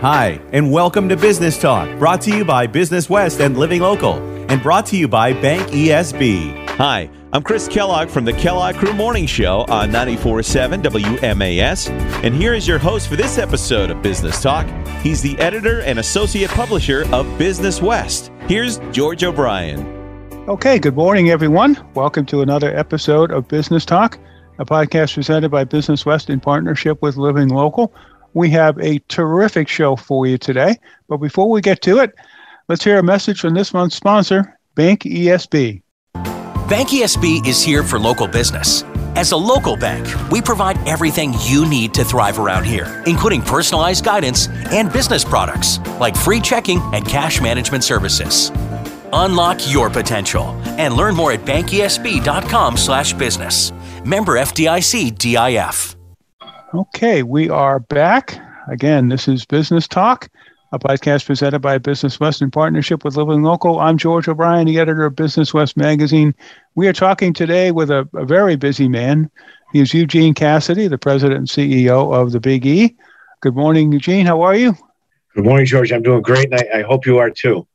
Hi, and welcome to Business Talk, brought to you by Business West and Living Local, and brought to you by Bank ESB. Hi, I'm Chris Kellogg from the Kellogg Crew Morning Show on 94.7 WMAS, and here is your host for this episode of Business Talk. He's the editor and associate publisher of Business West. Here's George O'Brien. Okay, good morning, everyone. Welcome to another episode of Business Talk, a podcast presented by Business West in partnership with Living Local. We have a terrific show for you today. But before we get to it, let's hear a message from this month's sponsor, Bank ESB. Bank ESB is here for local business. As a local bank, we provide everything you need to thrive around here, including personalized guidance and business products like free checking and cash management services. Unlock your potential and learn more at bankesb.com/business. Member FDIC DIF. Okay, we are back. Again, this is Business Talk, a podcast presented by Business West in partnership with Living Local. I'm George O'Brien, the editor of Business West magazine. We are talking today with a, a very busy man. He is Eugene Cassidy, the president and CEO of the Big E. Good morning, Eugene. How are you? Good morning, George. I'm doing great, and I, I hope you are too.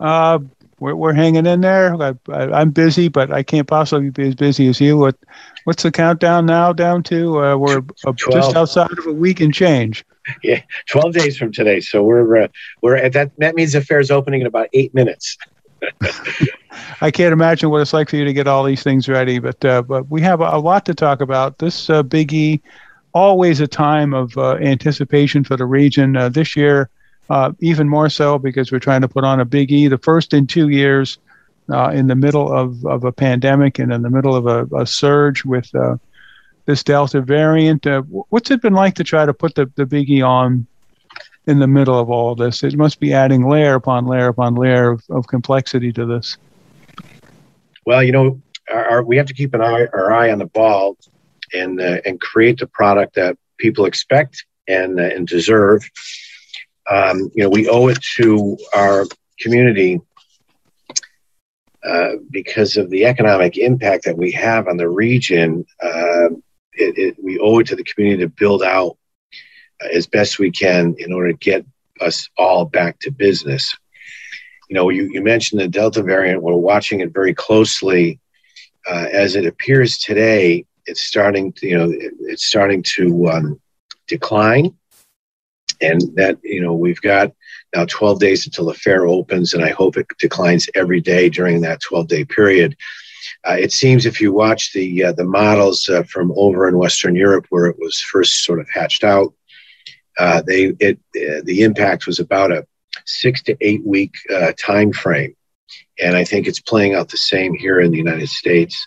Uh, we're, we're hanging in there. I, am busy, but I can't possibly be as busy as you. What What's the countdown now down to? Uh, we're uh, just outside of a week and change. Yeah, twelve days from today. So we're uh, we're at that. That means the fair is opening in about eight minutes. I can't imagine what it's like for you to get all these things ready, but uh, but we have a, lot to talk about. This uh, Big E, always a time of uh, anticipation for the region. Uh, this year, uh, even more so because we're trying to put on a Big E, the first in two years uh, in the middle of, of a pandemic and in the middle of a, a surge with uh, this Delta variant. Uh, what's it been like to try to put the, the biggie on in the middle of all this? It must be adding layer upon layer upon layer of, of complexity to this. Well, you know, our, our, we have to keep an eye, our eye on the ball and, uh, and create the product that people expect and, and deserve. Um, you know, we owe it to our community uh, because of the economic impact that we have on the region, uh, it, it, we owe it to the community to build out uh, as best we can in order to get us all back to business. You know, you, you mentioned the Delta variant. We're watching it very closely. Uh, as it appears today, it's starting to, you know, it, it's starting to um, decline. And that, you know, we've got now 12 days until the fair opens, and I hope it declines every day during that 12 day period. Uh, it seems if you watch the uh, the models uh, from over in Western Europe, where it was first sort of hatched out, uh, they it uh, the impact was about a six to eight week uh, time frame, and I think it's playing out the same here in the United States.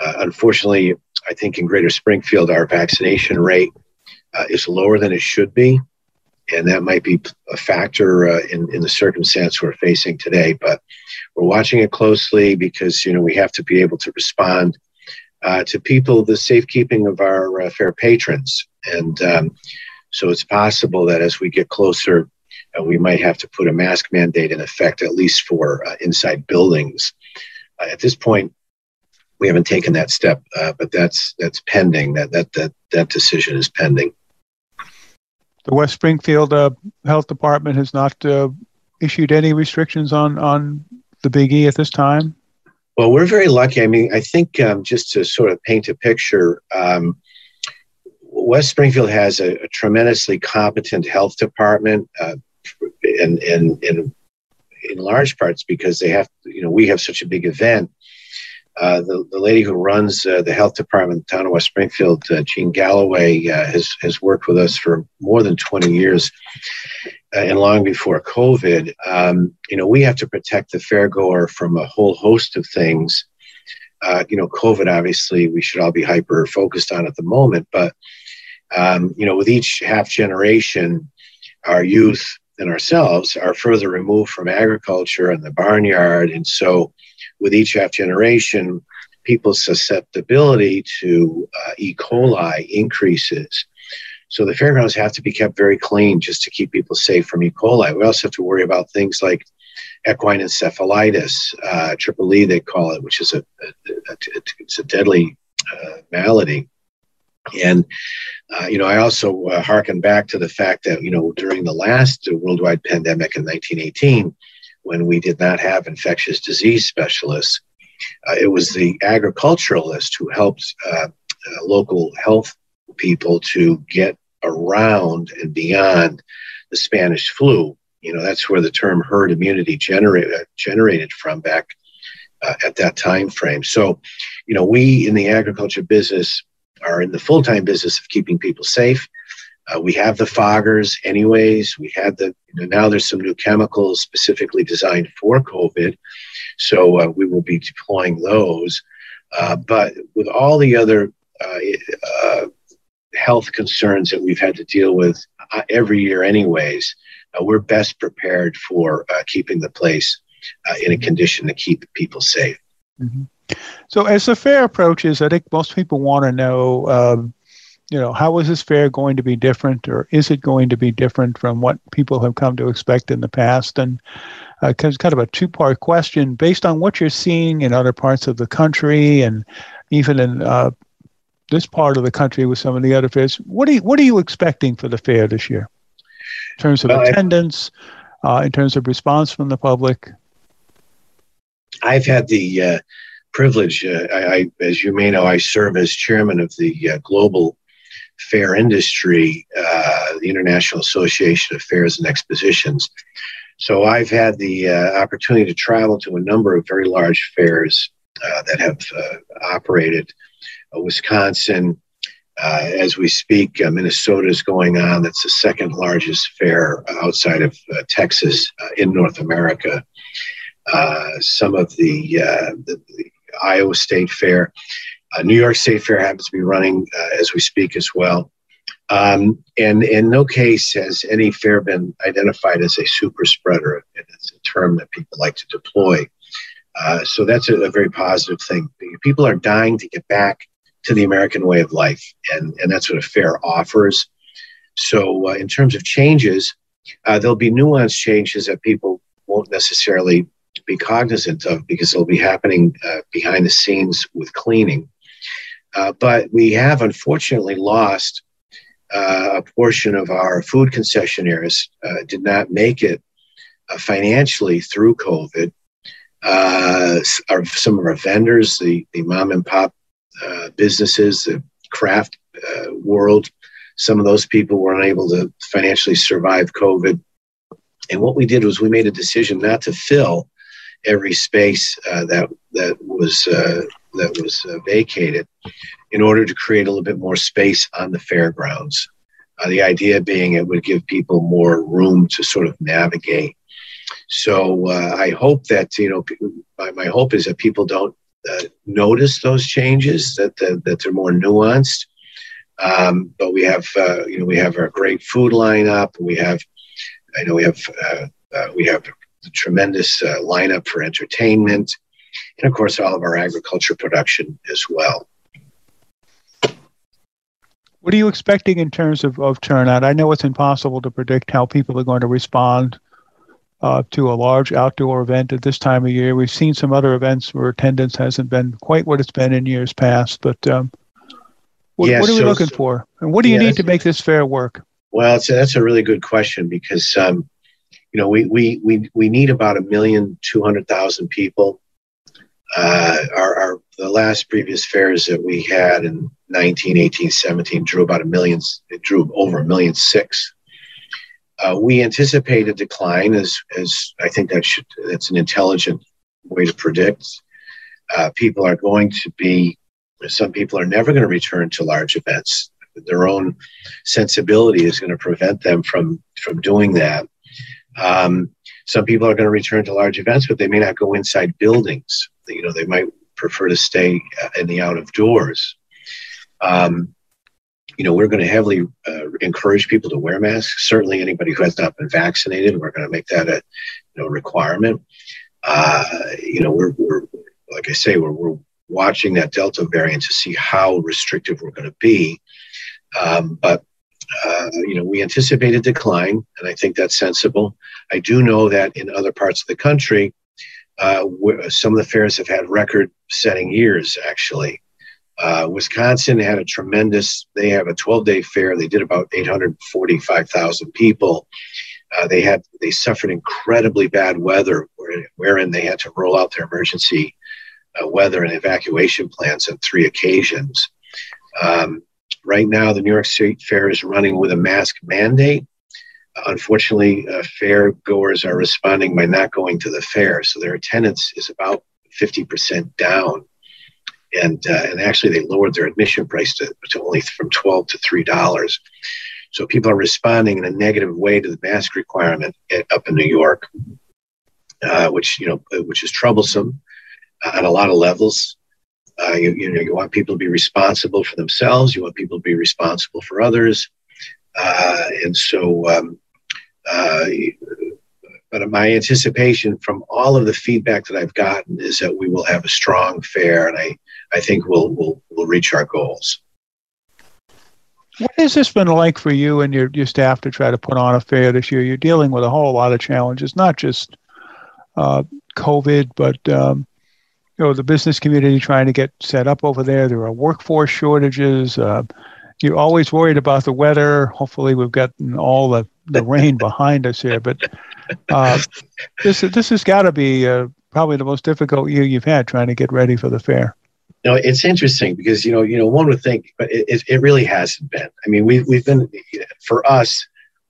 unfortunately, I think in Greater Springfield, our vaccination rate is lower than it should be and that might be a factor uh, in in the circumstance we're facing today. But we're watching it closely because you know we have to be able to respond uh, to people the safekeeping of our uh, fair patrons, and um, so it's possible that as we get closer, uh, we might have to put a mask mandate in effect at least for uh, inside buildings. Uh, at this point. We haven't taken that step, but that's that's pending. That that that that decision is pending the West Springfield uh, Health Department has not uh, issued any restrictions on on the Big E at this time. Well, we're very lucky. I mean, I think um, just to sort of paint a picture, um, West Springfield has a, a, tremendously competent health department, uh, and and in large parts because they have, you know, we have such a big event uh, the, the lady who runs uh, the health department in the town of West Springfield, uh, Jean Galloway, uh, has, has worked with us for more than 20 years uh, and long before COVID. Um, you know, we have to protect the fairgoer from a whole host of things. you know, COVID, obviously, we should all be hyper focused on at the moment, but, um, you know, with each half generation, our youth and ourselves are further removed from agriculture and the barnyard. And so, with each half generation, people's susceptibility to uh, E. coli increases. So the fairgrounds have to be kept very clean just to keep people safe from E. coli. We also have to worry about things like equine encephalitis, uh, triple E they call it, which is a, a, a it's a deadly uh, malady. And uh, you know, I also uh, harken back to the fact that you know during the last worldwide pandemic in 1918, when we did not have infectious disease specialists, uh, it was the agriculturalist who helped uh, uh, local health people to get around and beyond the Spanish flu. You know, that's where the term herd immunity generated uh, generated from back at that time frame. So, you know, we in the agriculture business are in the full time business of keeping people safe. Uh, we have the foggers, anyways. We had the you know, now there's some new chemicals specifically designed for COVID, so uh, we will be deploying those. Uh, but with all the other uh, uh, health concerns that we've had to deal with uh, every year, anyways, we're best prepared for keeping the place in a condition to keep people safe. Mm-hmm. So, as the fair approaches, I think most people want to know, um, you know, how is this fair going to be different, or is it going to be different from what people have come to expect in the past? And uh, it's kind of a two-part question based on what you're seeing in other parts of the country, and even in uh, this part of the country with some of the other fairs. What are you, what are you expecting for the fair this year, in terms of well, attendance, uh, in terms of response from the public? I've had the uh, privilege. Uh, I, I, as you may know, I serve as chairman of the uh, global fair industry, uh, the International Association of Fairs and Expositions. So I've had the uh, opportunity to travel to a number of very large fairs uh, that have uh, operated. Wisconsin, as we speak, Minnesota is going on. That's the second largest fair outside of Texas in North America. some of the, the, the Iowa State Fair. Uh, New York State Fair happens to be running uh, as we speak as well. Um, and in no case has any fair been identified as a super spreader. and It's a term that people like to deploy. Uh, so that's a, a, very positive thing. People are dying to get back to the American way of life, and, and that's what a fair offers. So, uh, in terms of changes, uh, there'll be nuanced changes that people won't necessarily be cognizant of because it'll be happening uh, behind the scenes with cleaning. Uh, but we have unfortunately lost uh, a portion of our food concessionaires, uh, did not make it uh, financially through COVID. Uh, our, some of our vendors, the, the mom and pop businesses, the craft world, some of those people were unable to financially survive COVID. And what we did was we made a decision not to fill every space that that was that was uh, vacated in order to create a little bit more space on the fairgrounds. Uh, the idea being it would give people more room to sort of navigate. So uh, I hope that you know my, my hope is that people don't uh, notice those changes that that, that they're more nuanced. Um, but we have you know we have our great food lineup. We have I know we have we have a tremendous uh, lineup for entertainment, and of course, all of our agriculture production as well. What are you expecting in terms of, of turnout? I know it's impossible to predict how people are going to respond uh, to a large outdoor event at this time of year. We've seen some other events where attendance hasn't been quite what it's been in years past, but um, what, yeah, what, are we so, looking for? And what do you yeah, need to make this fair work? Well, that's a really good question because um, you know, we we we we need about a million two hundred thousand people. Uh, our, our the last previous fairs that we had in 19, 18, 17 drew about a million. It drew over a million six. Uh, we anticipate a decline, as as I think that should that's an intelligent way to predict. Uh, people are going to be. Some people are never going to return to large events. Their own sensibility is going to prevent them from from doing that. Um, some people are going to return to large events, but they may not go inside buildings. You know, they might prefer to stay uh, in the out of doors. Um, you know, we're going to heavily uh, encourage people to wear masks. Certainly, anybody who has not been vaccinated, we're going to make that a you know requirement. Uh, you know, we're, we're like I say, we're, we're watching that Delta variant to see how restrictive we're going to be. Um, but uh, you know, we anticipate a decline, and I think that's sensible. I do know that in other parts of the country, uh, some of the fairs have had record-setting years. Actually, Uh, Wisconsin had a tremendous, they have a 12 day fair. They did about 845,000 people. Uh, they had, they suffered incredibly bad weather wherein they had to roll out their emergency uh, weather and evacuation plans on three occasions. Um, right now, the New York State Fair is running with a mask mandate. Unfortunately, uh, fair goers are responding by not going to the fair, so their attendance is about 50% down and uh, and actually they lowered their admission price to, to only from twelve to three dollars. So people are responding in a negative way to the mask requirement at, up in New York, uh, which you know which is troublesome uh, on a lot of levels. Uh, you, you know you want people to be responsible for themselves. You want people to be responsible for others, uh, and so. Um, uh, but my anticipation from all of the feedback that I've gotten is that we will have a strong fair, and I, I think we'll, we'll, we'll reach our goals. What has this been like for you and your, your staff to try to put on a fair this year? You're dealing with a whole lot of challenges, not just uh, COVID, but um, you know the business community trying to get set up over there. There are workforce shortages. Uh, you're always worried about the weather. Hopefully, we've gotten all the, the rain behind us here, but uh, this this has got to be uh, probably the most difficult year you've had trying to get ready for the fair. No, it's interesting because you know you know one would think, but it, it really hasn't been. I mean, we we've been for us,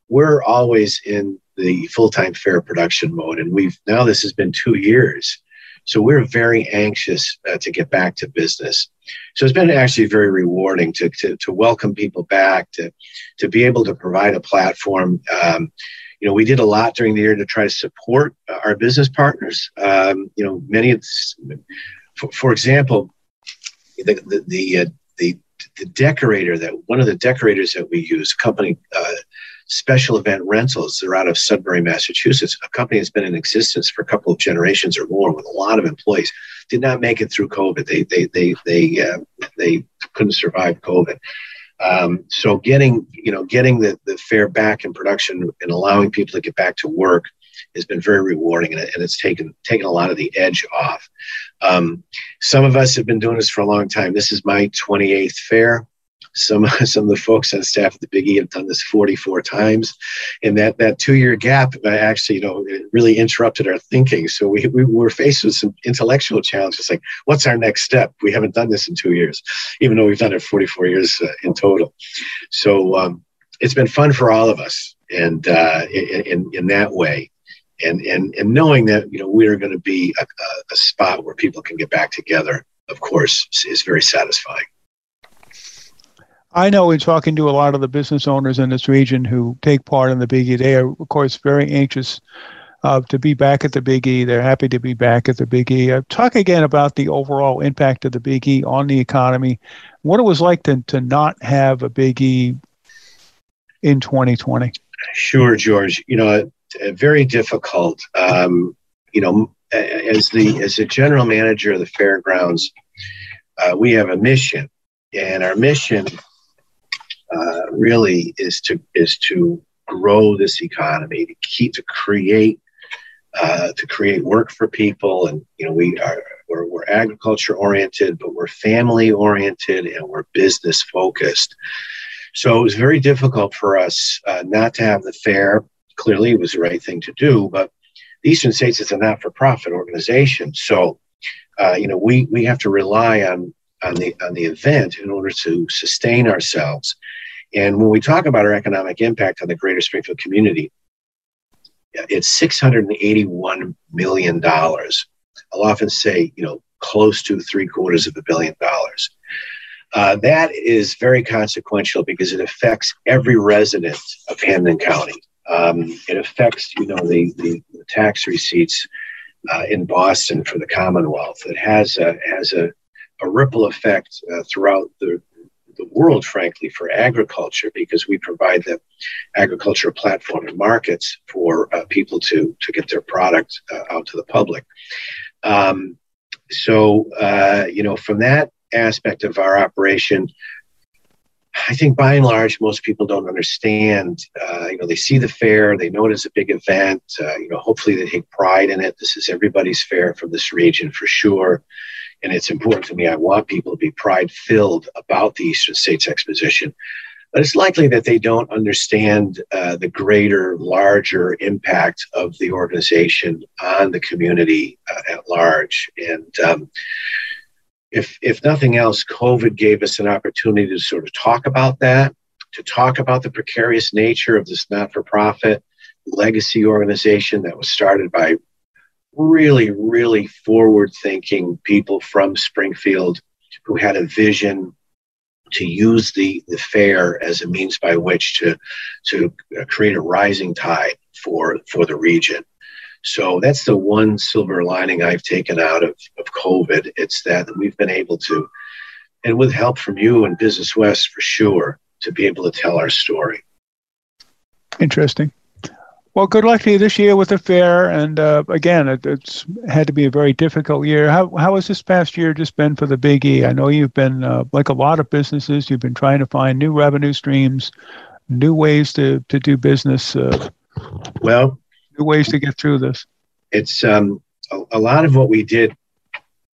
we're always in the full time fair production mode, and we've now this has been two years, so we're very anxious uh, to get back to business. So it's been actually very rewarding to, to, to welcome people back, to, to be able to provide a platform. Um, you know, we did a lot during the year to try to support our business partners. Um, you know, many of, for, for example, the the the, uh, the, the decorator that one of the decorators that we use, company uh, Special Event Rentals, they're out of Sudbury, Massachusetts, a company that's been in existence for a couple of generations or more with a lot of employees, did not make it through COVID. They they they they uh, they couldn't survive COVID. Um, so getting you know getting the, the fair back in production and allowing people to get back to work has been very rewarding and, and it's taken taken a lot of the edge off. Um, some of us have been doing this for a long time. This is my 28th fair some some of the folks on staff at the Big E have done this 44 times, and that that two year gap actually, you know, really interrupted our thinking. So we, we were faced with some intellectual challenges, like what's our next step? We haven't done this in two years, even though we've done it 44 years uh, in total. So um, it's been fun for all of us, and uh, in, in that way. And, and, and knowing that you know we are going to be a, a spot where people can get back together, of course, is very satisfying. I know in talking to a lot of the business owners in this region who take part in the Big E, they are, of course, very anxious uh, to be back at the Big E. They're happy to be back at the Big E. Uh, talk again about the overall impact of the Big E on the economy, what it was like to, to not have a Big E in 2020. Sure, George. You know, very difficult. Um, you know, as the as the general manager of the fairgrounds, uh, we have a mission, and our mission uh, really is to is to grow this economy, to keep to create uh, to create work for people, and you know we are we're, we're agriculture oriented, but we're family oriented and we're business focused. So it was very difficult for us uh, not to have the fair. Clearly, it was the right thing to do, but the Eastern States is a not-for-profit organization, so uh, you know we we have to rely on on the on the event in order to sustain ourselves. And when we talk about our economic impact on the greater Springfield community, it's $681 million. I'll often say, you know, close to three quarters of a billion dollars. Uh, that is very consequential because it affects every resident of Hampden County. Um, it affects, you know, the, the, the tax receipts uh, in Boston for the Commonwealth. It has a, has a, a ripple effect uh, throughout the, the world, frankly, for agriculture because we provide the agricultural platform and markets for uh, people to to get their product uh, out to the public. Um, so, uh, you know, from that aspect of our operation, I think by and large, most people don't understand. Uh, you know, they see the fair, they know it is a big event. Uh, you know, hopefully they take pride in it. This is everybody's fair from this region for sure and it's important to me. I want people to be pride filled about the Eastern States Exposition. But it's likely that they don't understand uh, the greater, larger impact of the organization on the community uh, at large. And um, if, if nothing else, COVID gave us an opportunity to sort of talk about that, to talk about the precarious nature of this not for profit legacy organization that was started by really, really forward thinking people from Springfield who had a vision to use the, the fair as a means by which to, to uh, create a rising tide for, for the region. So that's the one silver lining I've taken out of, of COVID. It's that we've been able to, and with help from you and Business West for sure, to be able to tell our story. Interesting. Well, good luck to you this year with the fair. And uh, again, it, it's had to be a very difficult year. How, how has this past year just been for the Big E? I know you've been, uh, like a lot of businesses, you've been trying to find new revenue streams, new ways to, to do business. Uh, well, new ways to get through this. It's um, a, a lot of what we did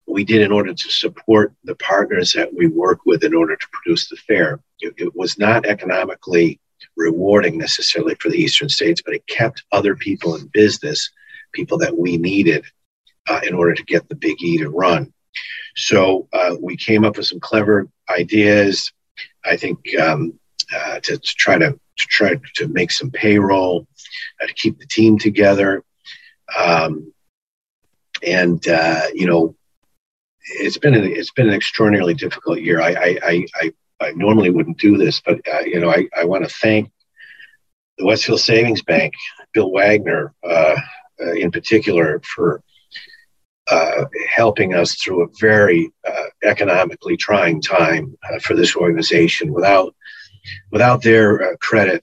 we did in order to support the partners that we work with in order to produce the fair. It, it was not economically rewarding necessarily for the eastern states, but it kept other people in business, people that we needed uh, in order to get the Big E to run. So uh, we came up with some clever ideas. I think um, uh, to, to, try to, to, try to make some payroll, uh, to keep the team together, um, and uh, you know, it's been an, it's been an extraordinarily difficult year. I I, I, I normally wouldn't do this, but uh, you know, I, I want to thank the Westfield Savings Bank, Bill Wagner, uh, uh, in particular, for uh, helping us through a very uh, economically trying time uh, for this organization. Without without their credit,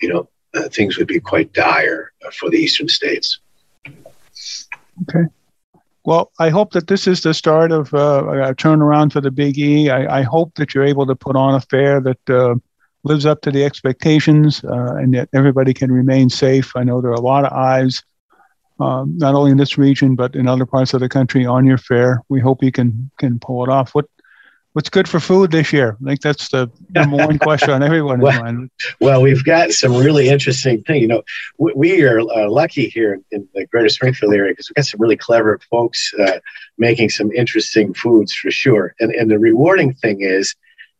you know, things would be quite dire for the eastern states. Okay. Well, I hope that this is the start of uh, a turnaround for the Big E. I, I, hope that you're able to put on a fair that uh, lives up to the expectations uh, and that everybody can remain safe. I know there are a lot of eyes, um, not only in this region but in other parts of the country, on your fair. We hope you can can pull it off. What what's good for food this year? I think that's the number one question on everyone's well, mind. Well, we've got some really interesting thing. You know, we, we are uh, lucky here in the Greater Springfield area because we've got some really clever folks uh, making some interesting foods for sure. And and the rewarding thing is.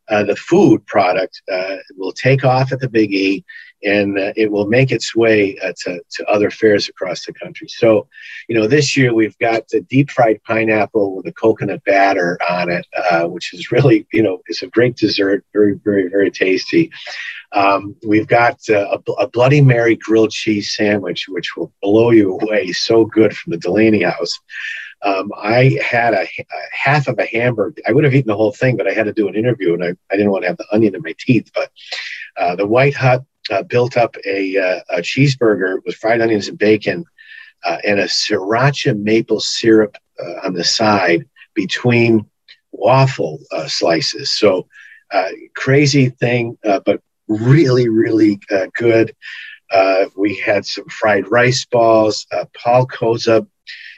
Uh, the food product uh, will take off at the Big E and uh, it will make its way uh, to, to other fairs across the country. So, you know, this year we've got the deep fried pineapple with a coconut batter on it, uh, which is really, you know, it's a great dessert, very, very, very tasty. Um, we've got uh, a, a, Bloody Mary grilled cheese sandwich, which will blow you away. So good from the Delaney House. Um, I had a, a, half of a hamburger. I would have eaten the whole thing, but I had to do an interview and I, I didn't want to have the onion in my teeth. But uh, the White Hut uh, built up a, uh, a, cheeseburger with fried onions and bacon uh, and a sriracha maple syrup uh, on the side between waffle uh, slices. So uh, crazy thing, but really, really good. we had some fried rice balls. Paul Kozub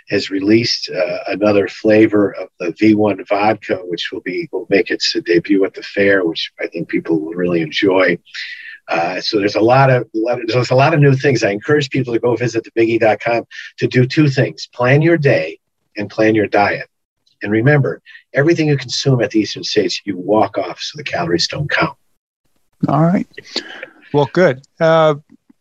has released another flavor of the V1 vodka, which will be will make its debut at the fair, which I think people will really enjoy. Uh, so there's a lot of there's a lot of new things. I encourage people to go visit thebige.com to do two things: plan your day and plan your diet. And remember, everything you consume at the Eastern States, you walk off, so the calories don't count. All right. Well, good. Uh,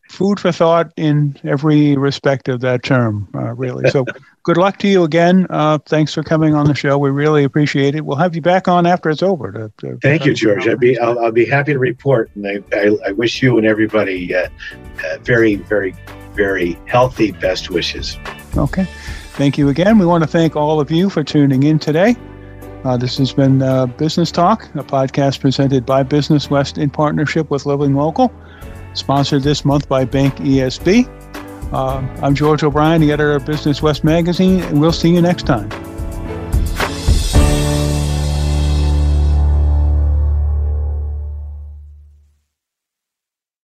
food for thought in every respect of that term, uh, really. So good luck to you again. Uh, thanks for coming on the show. We really appreciate it. We'll have you back on after it's over. To, to Thank you, George. I'd be, I'll, I'll, be happy to report. And I, I, I wish you and everybody uh, uh, very, very, very healthy best wishes. Okay. Thank you again. We want to thank all of you for tuning in today. Uh, this has been uh, Business Talk, a podcast presented by Business West in partnership with Living Local sponsored this month by Bank ESB. Uh, I'm George O'Brien, the editor of Business West Magazine, and we'll see you next time.